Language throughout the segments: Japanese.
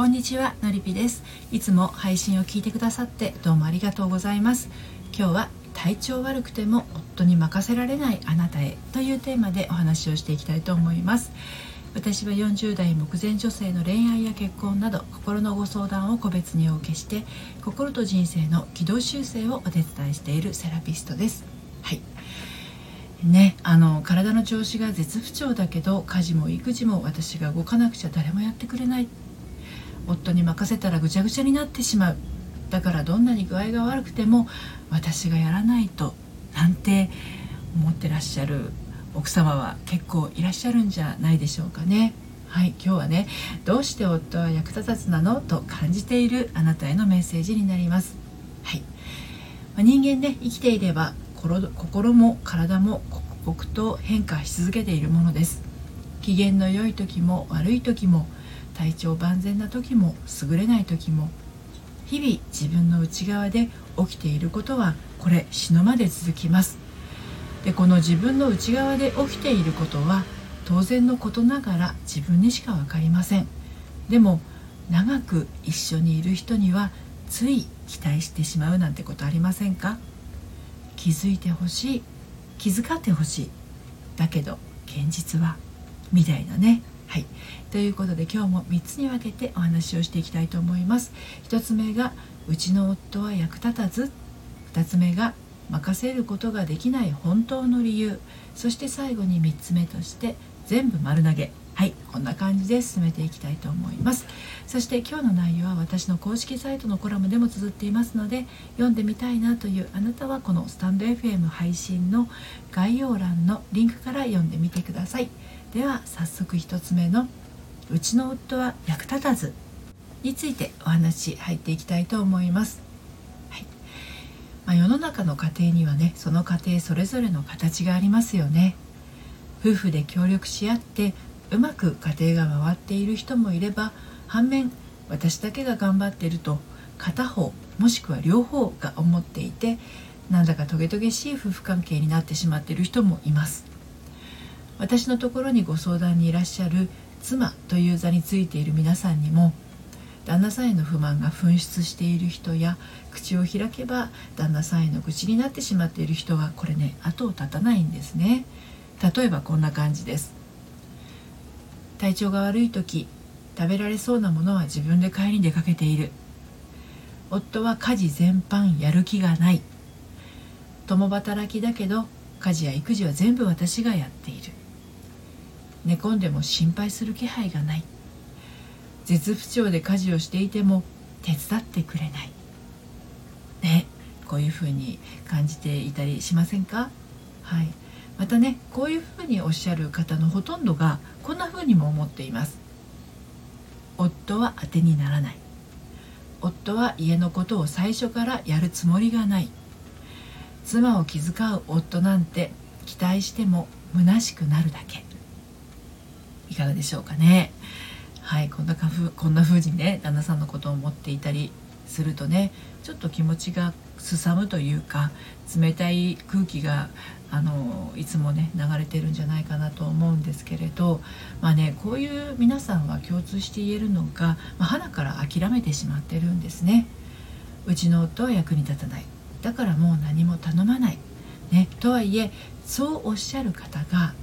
こんにちはのりぴです。いつも配信を聞いてくださってどうもありがとうございます。今日は体調悪くても夫に任せられないあなたへというテーマでお話をしていきたいと思います。私は40代目前女性の恋愛や結婚など心のご相談を個別にお受けして心と人生の軌道修正をお手伝いしているセラピストです。はい。ねあの体の調子が絶不調だけど家事も育児も私が動かなくちゃ誰もやってくれない。夫に任せたらぐちゃぐちゃになってしまうだからどんなに具合が悪くても私がやらないとなんて思ってらっしゃる奥様は結構いらっしゃるんじゃないでしょうかね。はい、今日はねどうして夫は役立たずなのと感じているあなたへのメッセージになります。はい、ま人間ね生きていれば心も体も刻々と変化し続けているものです機嫌の良い時も悪い時も体調万全な時も優れない時も日々自分の内側で起きていることはこれ死ぬまで続きます。でこの自分の内側で起きていることは当然のことながら自分にしか分かりません。でも長く一緒にいる人にはつい期待してしまうなんてことありませんか？気づいてほしい気遣ってほしい。だけど現実はみたいなね。はい。ということで今日も3つに分けてお話をしていきたいと思います。1つ目がうちの夫は役立たず。2つ目が任せることができない本当の理由。そして最後に3つ目として全部丸投げ。はい。こんな感じで進めていきたいと思います。そして今日の内容は私の公式サイトのコラムでも綴っていますので読んでみたいなというあなたはこのスタンド FM 配信の概要欄のリンクから読んでみてください。では早速1つ目の「うちの夫は役立たず」についてお話入っていきたいと思います、まあ、世の中の家庭にはねその家庭それぞれの形がありますよね。夫婦で協力し合ってうまく家庭が回っている人もいれば反面私だけが頑張っていると片方もしくは両方が思っていてなんだかトゲトゲしい夫婦関係になってしまっている人もいます。私のところにご相談にいらっしゃる妻という座についている皆さんにも旦那さんへの不満が噴出している人や口を開けば旦那さんへの愚痴になってしまっている人はこれね後を絶たないんですね。例えばこんな感じです。体調が悪い時食べられそうなものは自分で買いに出かけている。夫は家事全般やる気がない。共働きだけど家事や育児は全部私がやっている。寝込んでも心配する気配がない。絶不調で家事をしていても手伝ってくれない。ねこういうふうに感じていたりしませんか？はい。またねこういうふうにおっしゃる方のほとんどがこんなふうにも思っています。夫は当てにならない。夫は家のことを最初からやるつもりがない。妻を気遣う夫なんて期待しても虚しくなるだけ。いかがでしょうかね。はいこんなかふこんな風にね旦那さんのことを思っていたりするとねちょっと気持ちがすさむというか冷たい空気があのいつもね流れてるんじゃないかなと思うんですけれどまあねこういう皆さんは共通して言えるのが、まあ、花から諦めてしまってるんですね。うちの夫は役に立たない。だからもう何も頼まない、ね、とはいえそうおっしゃる方が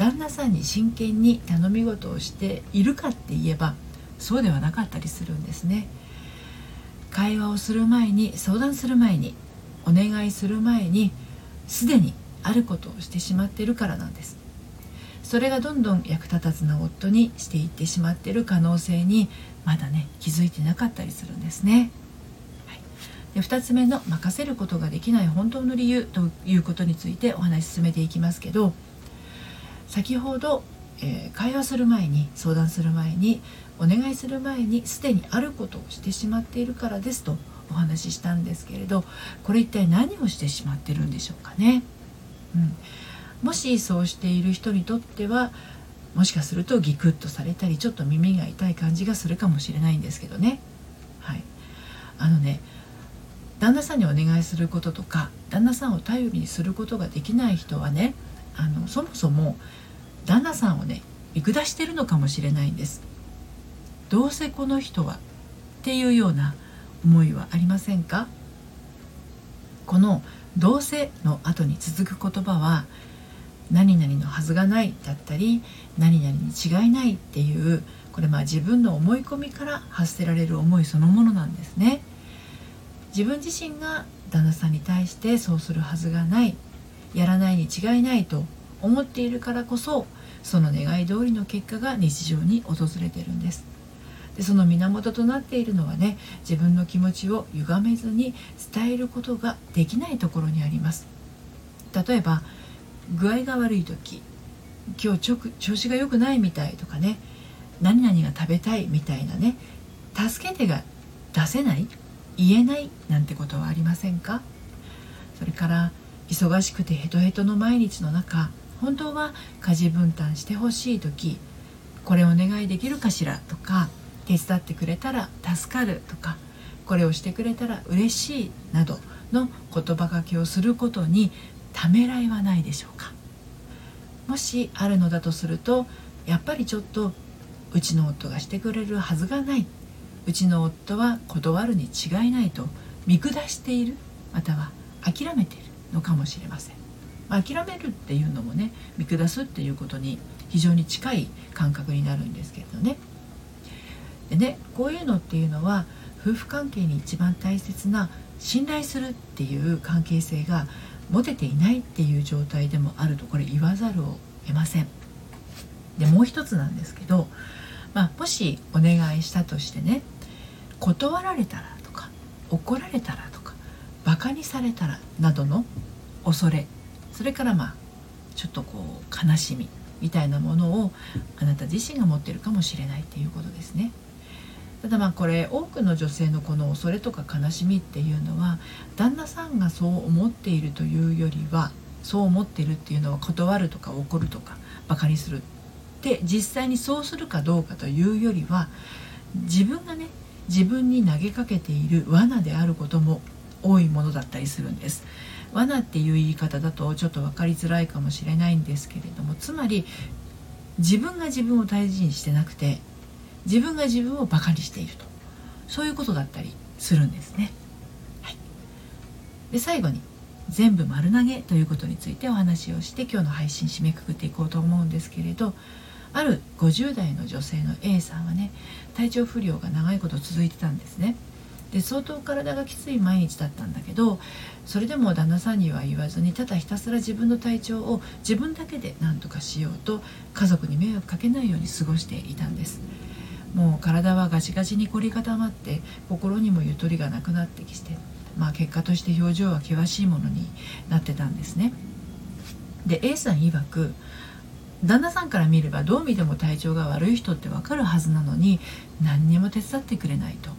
旦那さんに真剣に頼み事をしているかって言えばそうではなかったりするんですね。会話をする前に相談する前にお願いする前にすでにあることをしてしまっているからなんです。それがどんどん役立たずな夫にしていってしまっている可能性にまだね気づいてなかったりするんですね、はい、で2つ目の任せることができない本当の理由ということについてお話し進めていきますけど先ほど、えー、会話する前に相談する前にお願いする前にすでにあることをしてしまっているからですとお話ししたんですけれどこれ一体何をしてしまってるんでしょうかね、うん、もしそうしている人にとってはもしかするとギクッとされたりちょっと耳が痛い感じがするかもしれないんですけどね。はい。あのね旦那さんにお願いすることとか旦那さんを頼りにすることができない人はねあのそもそも旦那さんをね見下してるのかもしれないんです。どうせこの人はっていうような思いはありませんか？この「どうせ」の後に続く言葉は「何々のはずがない」だったり「何々に違いない」っていうこれまあ自分の思い込みから発せられる思いそのものなんですね。自分自身が旦那さんに対してそうするはずがない。やらないに違いないと思っているからこそその願い通りの結果が日常に訪れてるんです。でその源となっているのはね自分の気持ちを歪めずに伝えることができないところにあります。例えば具合が悪い時今日調子が良くないみたいとかね何々が食べたいみたいなね助けてが出せない言えないなんてことはありませんか？それから忙しくてヘトヘトの毎日の中本当は家事分担してほしい時これお願いできるかしらとか手伝ってくれたら助かるとかこれをしてくれたら嬉しいなどの言葉がけをすることにためらいはないでしょうか。もしあるのだとするとやっぱりちょっとうちの夫がしてくれるはずがない。うちの夫は断るに違いないと見下しているまたは諦めている。のかもしれません、まあ、諦めるっていうのもね見下すっていうことに非常に近い感覚になるんですけどね。でねこういうのっていうのは夫婦関係に一番大切な信頼するっていう関係性が持てていないっていう状態でもあるとこれ言わざるを得ません。でもう一つなんですけどまあ、もしお願いしたとしてね断られたらとか怒られたらバカにされたらなどの恐れそれからまあちょっとこう悲しみみたいなものをあなた自身が持ってるかもしれないっていうことですね。ただまあこれ多くの女性のこの恐れとか悲しみっていうのは旦那さんがそう思っているというよりはそう思っているっていうのは断るとか怒るとかバカにするで実際にそうするかどうかというよりは自分がね自分に投げかけている罠であることも多いものだったりするんです。罠っていう言い方だとちょっと分かりづらいかもしれないんですけれどもつまり自分が自分を大事にしてなくて自分が自分をバカにしていると。そういうことだったりするんですね。はい、で最後に全部丸投げということについてお話をして今日の配信締めくくっていこうと思うんですけれどある50代の女性の A さんはね体調不良が長いこと続いてたんですね。で相当体がきつい毎日だったんだけどそれでも旦那さんには言わずにただひたすら自分の体調を自分だけで何とかしようと家族に迷惑かけないように過ごしていたんです。もう体はガチガチに凝り固まって心にもゆとりがなくなってきてまあ結果として表情は険しいものになってたんですね。で A さん曰く旦那さんから見ればどう見ても体調が悪い人ってわかるはずなのに何にも手伝ってくれないと。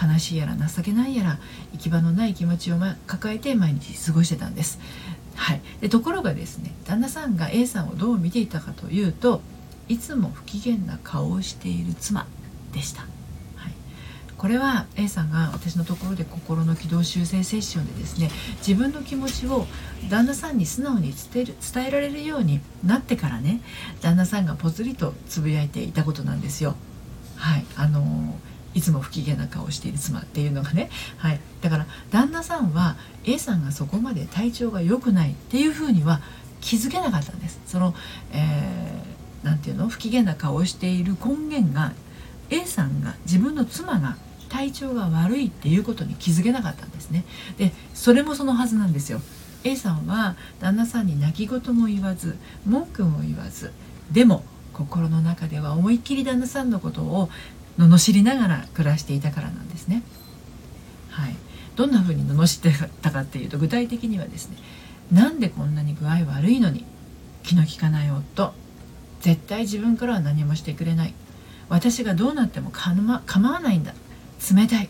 悲しいやら情けないやら行き場のない気持ちを、ま、抱えて毎日過ごしてたんです。はい、でところがですね旦那さんが A さんをどう見ていたかというといつも不機嫌な顔をしている妻でした。はいこれは A さんが私のところで心の軌道修正セッションでですね自分の気持ちを旦那さんに素直に伝える伝えられるようになってからね旦那さんがぽつりとつぶやいていたことなんですよ。はいあのいつも不機嫌な顔をしている妻っていうのがね、はい、だから旦那さんは A さんがそこまで体調が良くないっていうふうには気づけなかったんです。その、えー、て言うの不機嫌な顔をしている根源が A さんが自分の妻が体調が悪いっていうことに気づけなかったんですね。でそれもそのはずなんですよ。A さんは旦那さんに泣き言も言わず文句も言わずでも心の中では思いっきり旦那さんのことを罵りながら暮らしていたからなんですね。はい。どんな風に罵ってたかっていうと具体的にはですねなんでこんなに具合悪いのに気の利かない夫。絶対自分からは何もしてくれない。私がどうなっても構わないんだ。冷たい。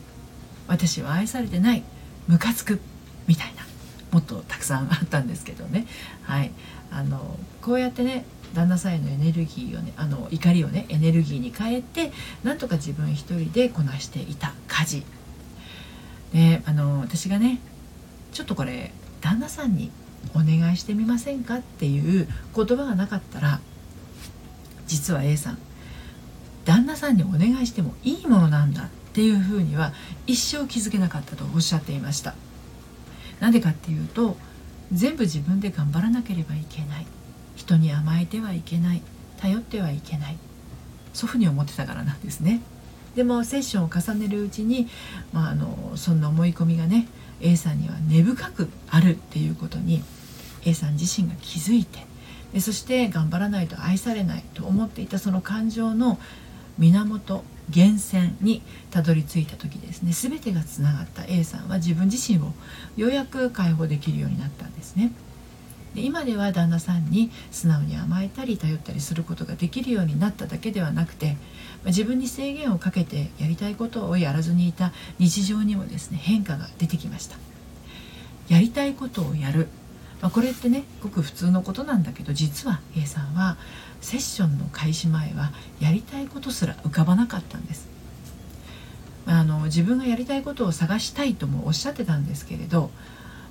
私は愛されてない。ムカつく。みたいな。もっとたくさんあったんですけどね。はい。あのこうやってね旦那さんへのエネルギーをねあの怒りをねエネルギーに変えてなんとか自分一人でこなしていた家事。であの私がねちょっとこれ旦那さんにお願いしてみませんかっていう言葉がなかったら実は A さん旦那さんにお願いしてもいいものなんだっていうふうには一生気づけなかったとおっしゃっていました。なんでかっていうと全部自分で頑張らなければいけない。人に甘えてはいけない。頼ってはいけない。そういうふうに思ってたからなんですね。でもセッションを重ねるうちに、まあ、あのそんな思い込みがね A さんには根深くあるっていうことに A さん自身が気づいてでそして頑張らないと愛されないと思っていたその感情の源源泉にたどり着いた時ですね。全てがつながった。A さんは自分自身をようやく解放できるようになったんですね。で今では旦那さんに素直に甘えたり頼ったりすることができるようになっただけではなくて自分に制限をかけてやりたいことをやらずにいた日常にもですね変化が出てきました。やりたいことをやる、まあ、これってねごく普通のことなんだけど実は A さんはセッションの開始前はやりたいことすら浮かばなかったんです。あの自分がやりたいことを探したいともおっしゃってたんですけれど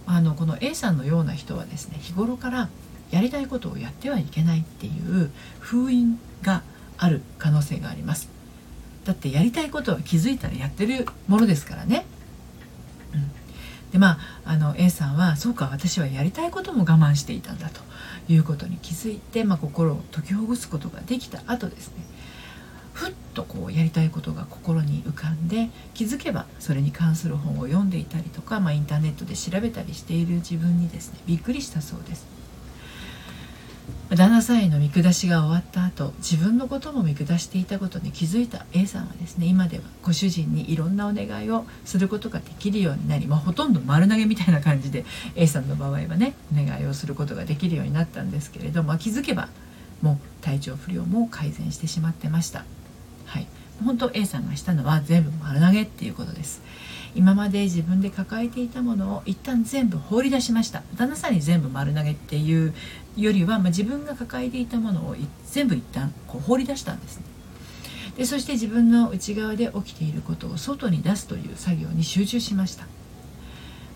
あのこの A さんのような人はですね日頃からやりたいことをやってはいけないっていう封印がある可能性があります。だってやりたいことは気づいたらやってるものですからね、うん、でまああの A さんはそうか私はやりたいことも我慢していたんだということに気づいて、まあ、心を解きほぐすことができた後ですね。とこうやりたいことが心に浮かんで気づけばそれに関する本を読んでいたりとか、まあ、インターネットで調べたりしている自分にですねびっくりしたそうです旦那さんへの見下しが終わった後自分のことも見下していたことに気づいた A さんはですね今ではご主人にいろんなお願いをすることができるようになり、まあ、ほとんど丸投げみたいな感じで A さんの場合はねお願いをすることができるようになったんですけれど、まあ、気づけばもう体調不良も改善してしまってました。はい。本当 A さんがしたのは全部丸投げっていうことです。今まで自分で抱えていたものを一旦全部放り出しました。旦那さんに全部丸投げっていうよりは、まあ、自分が抱えていたものを全部一旦こう放り出したんですね。でそして自分の内側で起きていることを外に出すという作業に集中しました。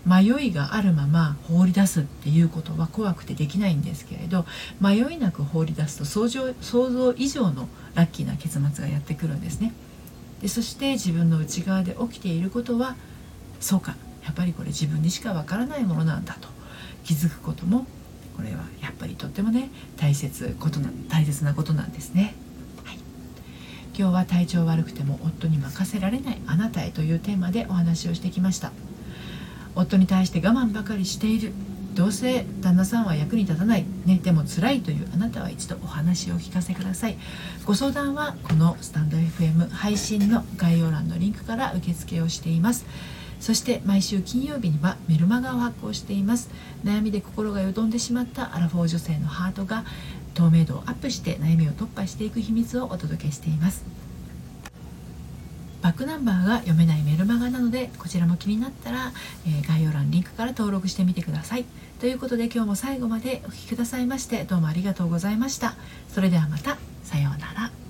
迷いがあるまま放り出すっていうことは怖くてできないんですけれど迷いなく放り出すと想像想像以上のラッキーな結末がやってくるんですね。でそして自分の内側で起きていることはそうかやっぱりこれ自分にしかわからないものなんだと。気づくこともこれはやっぱりとってもね大切ことな大切なことなんですね。はい、今日は体調悪くても夫に任せられないあなたへというテーマでお話をしてきました。夫に対して我慢ばかりしている。どうせ旦那さんは役に立たない、ね、でも辛いというあなたは一度お話を聞かせください。ご相談はこのスタンド FM 配信の概要欄のリンクから受付をしています。そして毎週金曜日にはメルマガを発行しています。悩みで心がよどんでしまったアラフォー女性のハートが透明度をアップして悩みを突破していく秘密をお届けしています。バックナンバーが読めないメルマガなのでこちらも気になったら、え、概要欄リンクから登録してみてください。ということで今日も最後までお聴きくださいましてどうもありがとうございました。それではまた。さようなら。